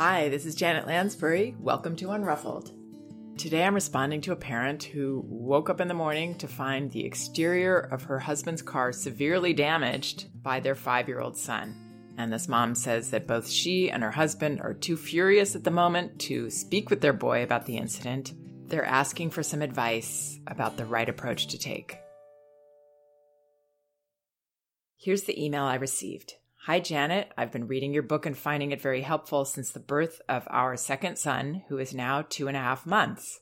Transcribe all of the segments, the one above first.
Hi, this is Janet Lansbury. Welcome to Unruffled. Today I'm responding to a parent who woke up in the morning to find the exterior of her husband's car severely damaged by their five year old son. And this mom says that both she and her husband are too furious at the moment to speak with their boy about the incident. They're asking for some advice about the right approach to take. Here's the email I received. Hi, Janet. I've been reading your book and finding it very helpful since the birth of our second son, who is now two and a half months.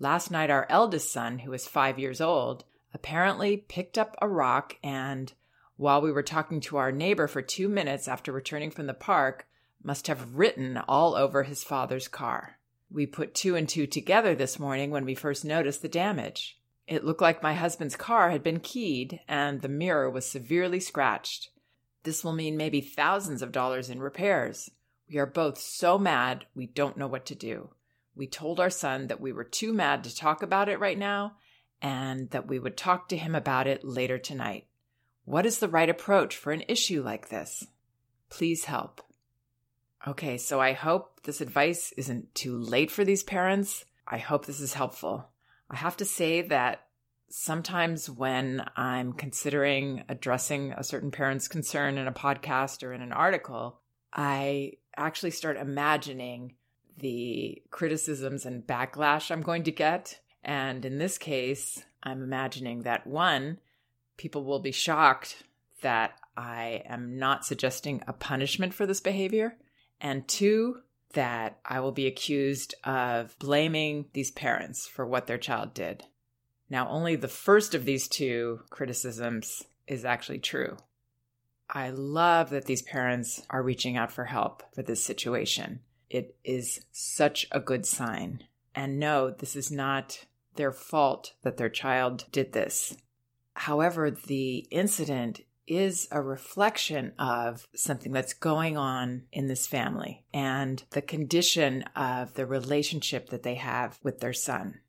Last night, our eldest son, who is five years old, apparently picked up a rock and, while we were talking to our neighbor for two minutes after returning from the park, must have written all over his father's car. We put two and two together this morning when we first noticed the damage. It looked like my husband's car had been keyed and the mirror was severely scratched. This will mean maybe thousands of dollars in repairs. We are both so mad, we don't know what to do. We told our son that we were too mad to talk about it right now and that we would talk to him about it later tonight. What is the right approach for an issue like this? Please help. Okay, so I hope this advice isn't too late for these parents. I hope this is helpful. I have to say that sometimes when I'm considering addressing a certain parent's concern in a podcast or in an article, I actually start imagining the criticisms and backlash I'm going to get. And in this case, I'm imagining that one, people will be shocked that I am not suggesting a punishment for this behavior. And two, that I will be accused of blaming these parents for what their child did. Now, only the first of these two criticisms is actually true. I love that these parents are reaching out for help for this situation. It is such a good sign. And no, this is not their fault that their child did this. However, the incident is a reflection of something that's going on in this family and the condition of the relationship that they have with their son.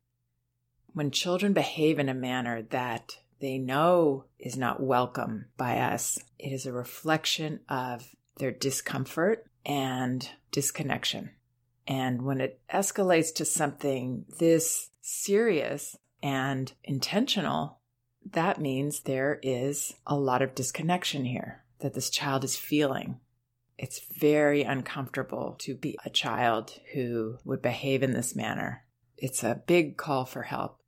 When children behave in a manner that they know is not welcome by us, it is a reflection of their discomfort and disconnection. And when it escalates to something this serious and intentional, that means there is a lot of disconnection here that this child is feeling. It's very uncomfortable to be a child who would behave in this manner. It's a big call for help.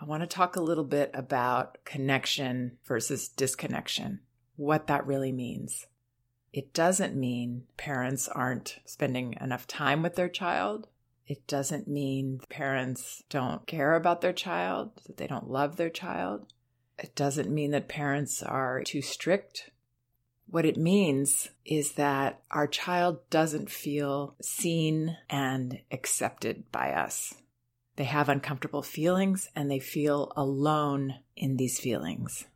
I want to talk a little bit about connection versus disconnection, what that really means. It doesn't mean parents aren't spending enough time with their child. It doesn't mean parents don't care about their child, that they don't love their child. It doesn't mean that parents are too strict. What it means is that our child doesn't feel seen and accepted by us. They have uncomfortable feelings and they feel alone in these feelings.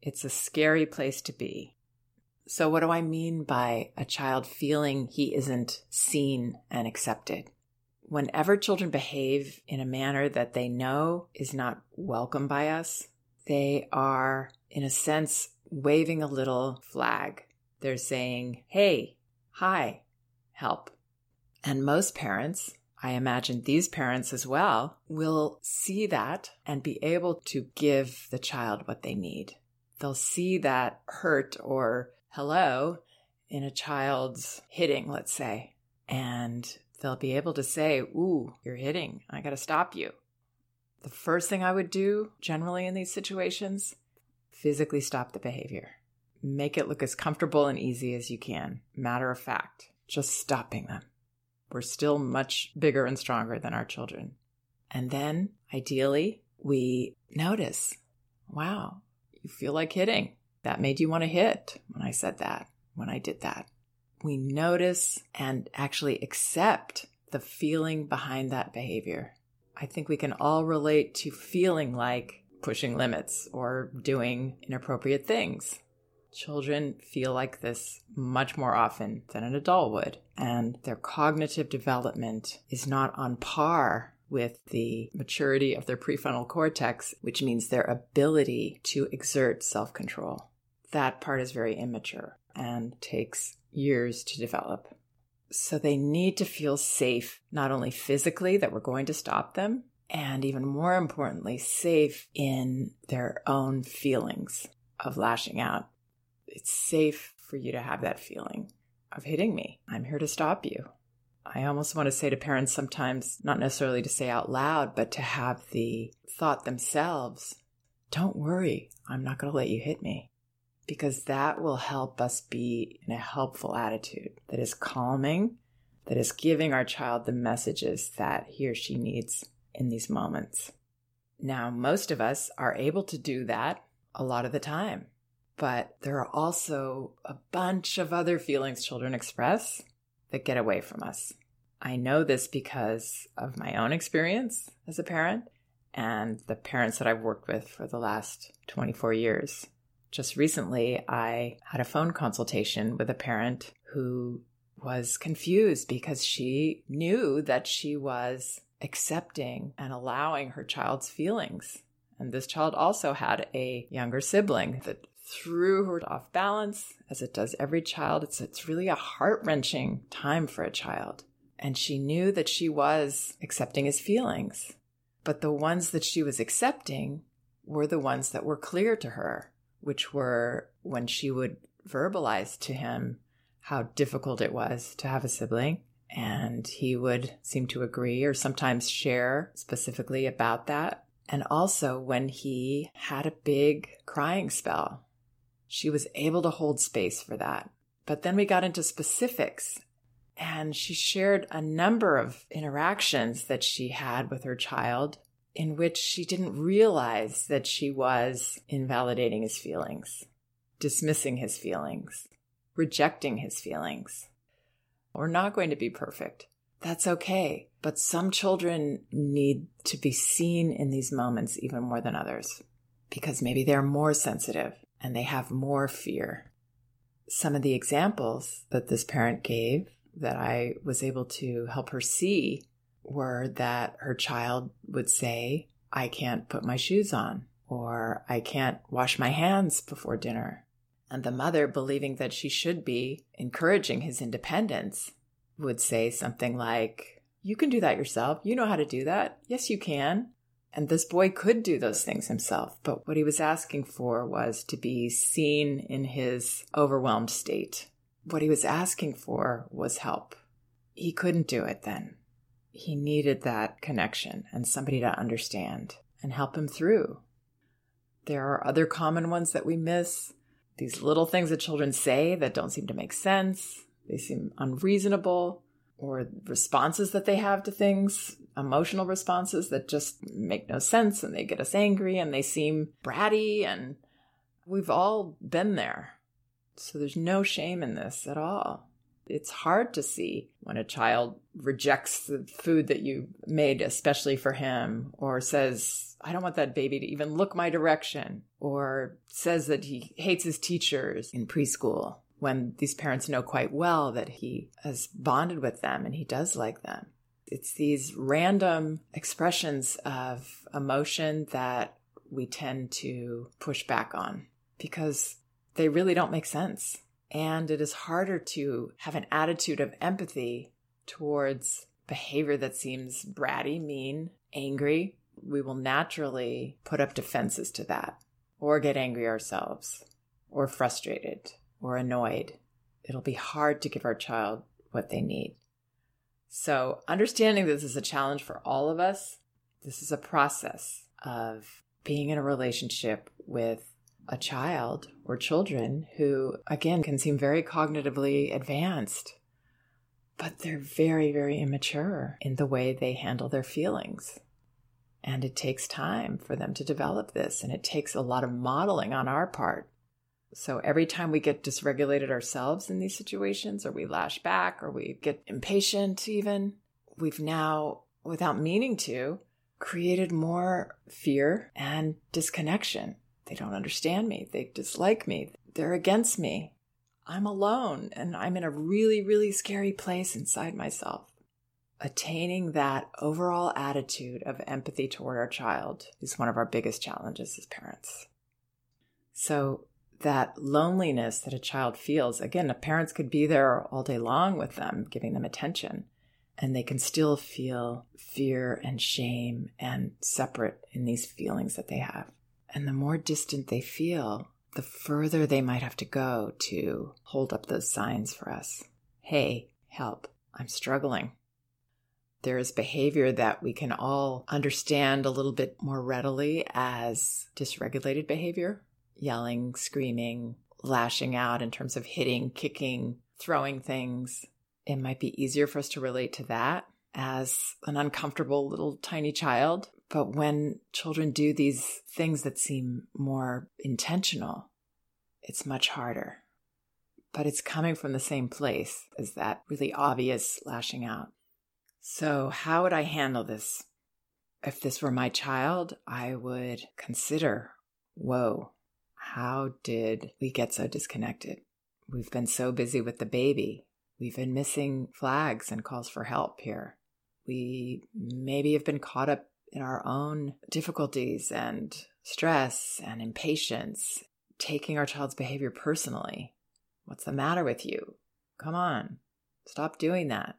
It's a scary place to be. So, what do I mean by a child feeling he isn't seen and accepted? Whenever children behave in a manner that they know is not welcome by us, they are, in a sense, waving a little flag. They're saying, hey, hi, help. And most parents, I imagine these parents as well will see that and be able to give the child what they need. They'll see that hurt or hello in a child's hitting, let's say, and they'll be able to say, Ooh, you're hitting. I got to stop you. The first thing I would do generally in these situations physically stop the behavior. Make it look as comfortable and easy as you can. Matter of fact, just stopping them. We're still much bigger and stronger than our children. And then, ideally, we notice wow, you feel like hitting. That made you want to hit when I said that, when I did that. We notice and actually accept the feeling behind that behavior. I think we can all relate to feeling like pushing limits or doing inappropriate things. Children feel like this much more often than an adult would, and their cognitive development is not on par with the maturity of their prefrontal cortex, which means their ability to exert self control. That part is very immature and takes years to develop. So they need to feel safe, not only physically that we're going to stop them, and even more importantly, safe in their own feelings of lashing out. It's safe for you to have that feeling of hitting me. I'm here to stop you. I almost want to say to parents sometimes, not necessarily to say out loud, but to have the thought themselves don't worry, I'm not going to let you hit me. Because that will help us be in a helpful attitude that is calming, that is giving our child the messages that he or she needs in these moments. Now, most of us are able to do that a lot of the time, but there are also a bunch of other feelings children express that get away from us. I know this because of my own experience as a parent and the parents that I've worked with for the last 24 years. Just recently, I had a phone consultation with a parent who was confused because she knew that she was accepting and allowing her child's feelings. And this child also had a younger sibling that threw her off balance, as it does every child. It's, it's really a heart wrenching time for a child. And she knew that she was accepting his feelings. But the ones that she was accepting were the ones that were clear to her, which were when she would verbalize to him how difficult it was to have a sibling. And he would seem to agree or sometimes share specifically about that. And also when he had a big crying spell, she was able to hold space for that. But then we got into specifics and she shared a number of interactions that she had with her child in which she didn't realize that she was invalidating his feelings, dismissing his feelings, rejecting his feelings. We're not going to be perfect. That's okay. But some children need to be seen in these moments even more than others because maybe they're more sensitive and they have more fear. Some of the examples that this parent gave that I was able to help her see were that her child would say, I can't put my shoes on, or I can't wash my hands before dinner. And the mother, believing that she should be encouraging his independence, would say something like, You can do that yourself. You know how to do that. Yes, you can. And this boy could do those things himself, but what he was asking for was to be seen in his overwhelmed state. What he was asking for was help. He couldn't do it then. He needed that connection and somebody to understand and help him through. There are other common ones that we miss. These little things that children say that don't seem to make sense, they seem unreasonable, or responses that they have to things, emotional responses that just make no sense and they get us angry and they seem bratty. And we've all been there. So there's no shame in this at all. It's hard to see when a child rejects the food that you made, especially for him, or says, I don't want that baby to even look my direction, or says that he hates his teachers in preschool when these parents know quite well that he has bonded with them and he does like them. It's these random expressions of emotion that we tend to push back on because they really don't make sense. And it is harder to have an attitude of empathy towards behavior that seems bratty, mean, angry. We will naturally put up defenses to that or get angry ourselves or frustrated or annoyed. It'll be hard to give our child what they need. So, understanding this is a challenge for all of us, this is a process of being in a relationship with a child or children who, again, can seem very cognitively advanced, but they're very, very immature in the way they handle their feelings. And it takes time for them to develop this, and it takes a lot of modeling on our part. So every time we get dysregulated ourselves in these situations, or we lash back, or we get impatient, even, we've now, without meaning to, created more fear and disconnection they don't understand me. They dislike me. They're against me. I'm alone and I'm in a really, really scary place inside myself. Attaining that overall attitude of empathy toward our child is one of our biggest challenges as parents. So, that loneliness that a child feels. Again, the parents could be there all day long with them, giving them attention, and they can still feel fear and shame and separate in these feelings that they have. And the more distant they feel, the further they might have to go to hold up those signs for us. Hey, help, I'm struggling. There is behavior that we can all understand a little bit more readily as dysregulated behavior yelling, screaming, lashing out in terms of hitting, kicking, throwing things. It might be easier for us to relate to that as an uncomfortable little tiny child. But when children do these things that seem more intentional, it's much harder. But it's coming from the same place as that really obvious lashing out. So, how would I handle this? If this were my child, I would consider whoa, how did we get so disconnected? We've been so busy with the baby. We've been missing flags and calls for help here. We maybe have been caught up in our own difficulties and stress and impatience, taking our child's behavior personally. What's the matter with you? Come on, stop doing that.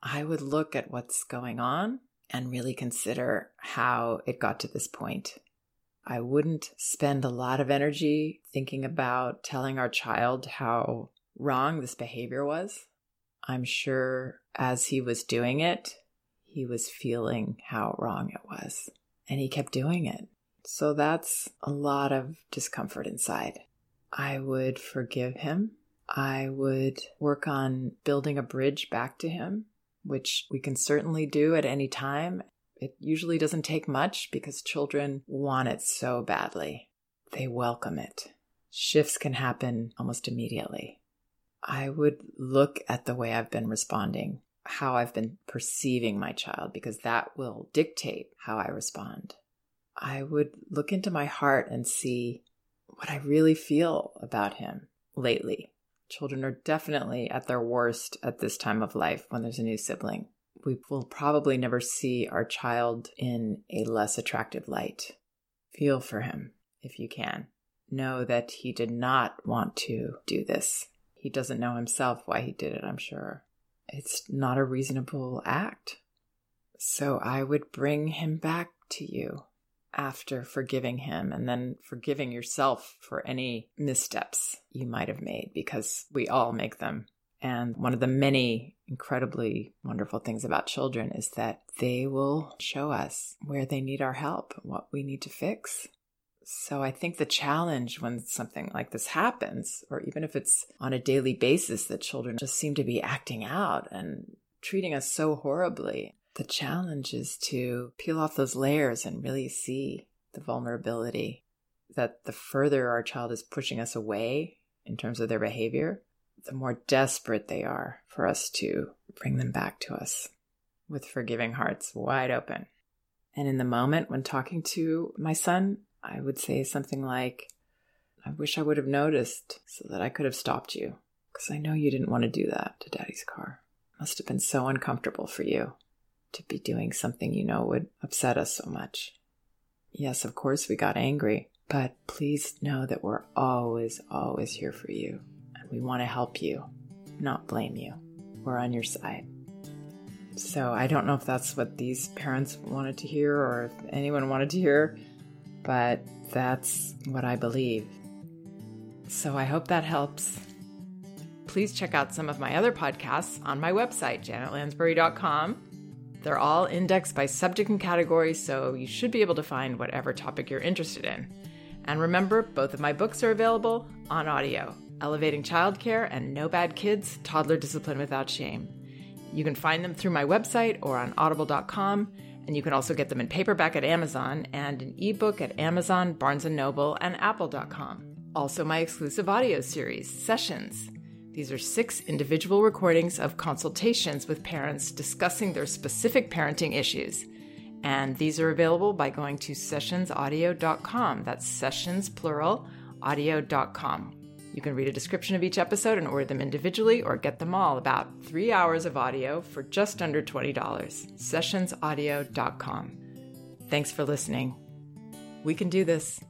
I would look at what's going on and really consider how it got to this point. I wouldn't spend a lot of energy thinking about telling our child how wrong this behavior was. I'm sure as he was doing it, he was feeling how wrong it was, and he kept doing it. So that's a lot of discomfort inside. I would forgive him. I would work on building a bridge back to him, which we can certainly do at any time. It usually doesn't take much because children want it so badly. They welcome it. Shifts can happen almost immediately. I would look at the way I've been responding, how I've been perceiving my child, because that will dictate how I respond. I would look into my heart and see what I really feel about him lately. Children are definitely at their worst at this time of life when there's a new sibling we will probably never see our child in a less attractive light. Feel for him if you can. Know that he did not want to do this. He doesn't know himself why he did it, I'm sure. It's not a reasonable act. So I would bring him back to you after forgiving him and then forgiving yourself for any missteps you might have made because we all make them. And one of the many incredibly wonderful things about children is that they will show us where they need our help, what we need to fix. So I think the challenge when something like this happens, or even if it's on a daily basis that children just seem to be acting out and treating us so horribly, the challenge is to peel off those layers and really see the vulnerability that the further our child is pushing us away in terms of their behavior, the more desperate they are for us to bring them back to us with forgiving hearts wide open. And in the moment when talking to my son, I would say something like, I wish I would have noticed so that I could have stopped you, because I know you didn't want to do that to daddy's car. It must have been so uncomfortable for you to be doing something you know would upset us so much. Yes, of course we got angry, but please know that we're always, always here for you. We want to help you, not blame you. We're on your side. So I don't know if that's what these parents wanted to hear or if anyone wanted to hear, but that's what I believe. So I hope that helps. Please check out some of my other podcasts on my website, janetlansbury.com. They're all indexed by subject and category, so you should be able to find whatever topic you're interested in. And remember, both of my books are available on audio. Elevating Childcare, and No Bad Kids Toddler Discipline Without Shame. You can find them through my website or on audible.com, and you can also get them in paperback at Amazon and an ebook at Amazon, Barnes & Noble, and apple.com. Also my exclusive audio series, Sessions. These are six individual recordings of consultations with parents discussing their specific parenting issues. And these are available by going to sessionsaudio.com. That's sessions plural audio.com. You can read a description of each episode and order them individually or get them all about three hours of audio for just under $20. Sessionsaudio.com. Thanks for listening. We can do this.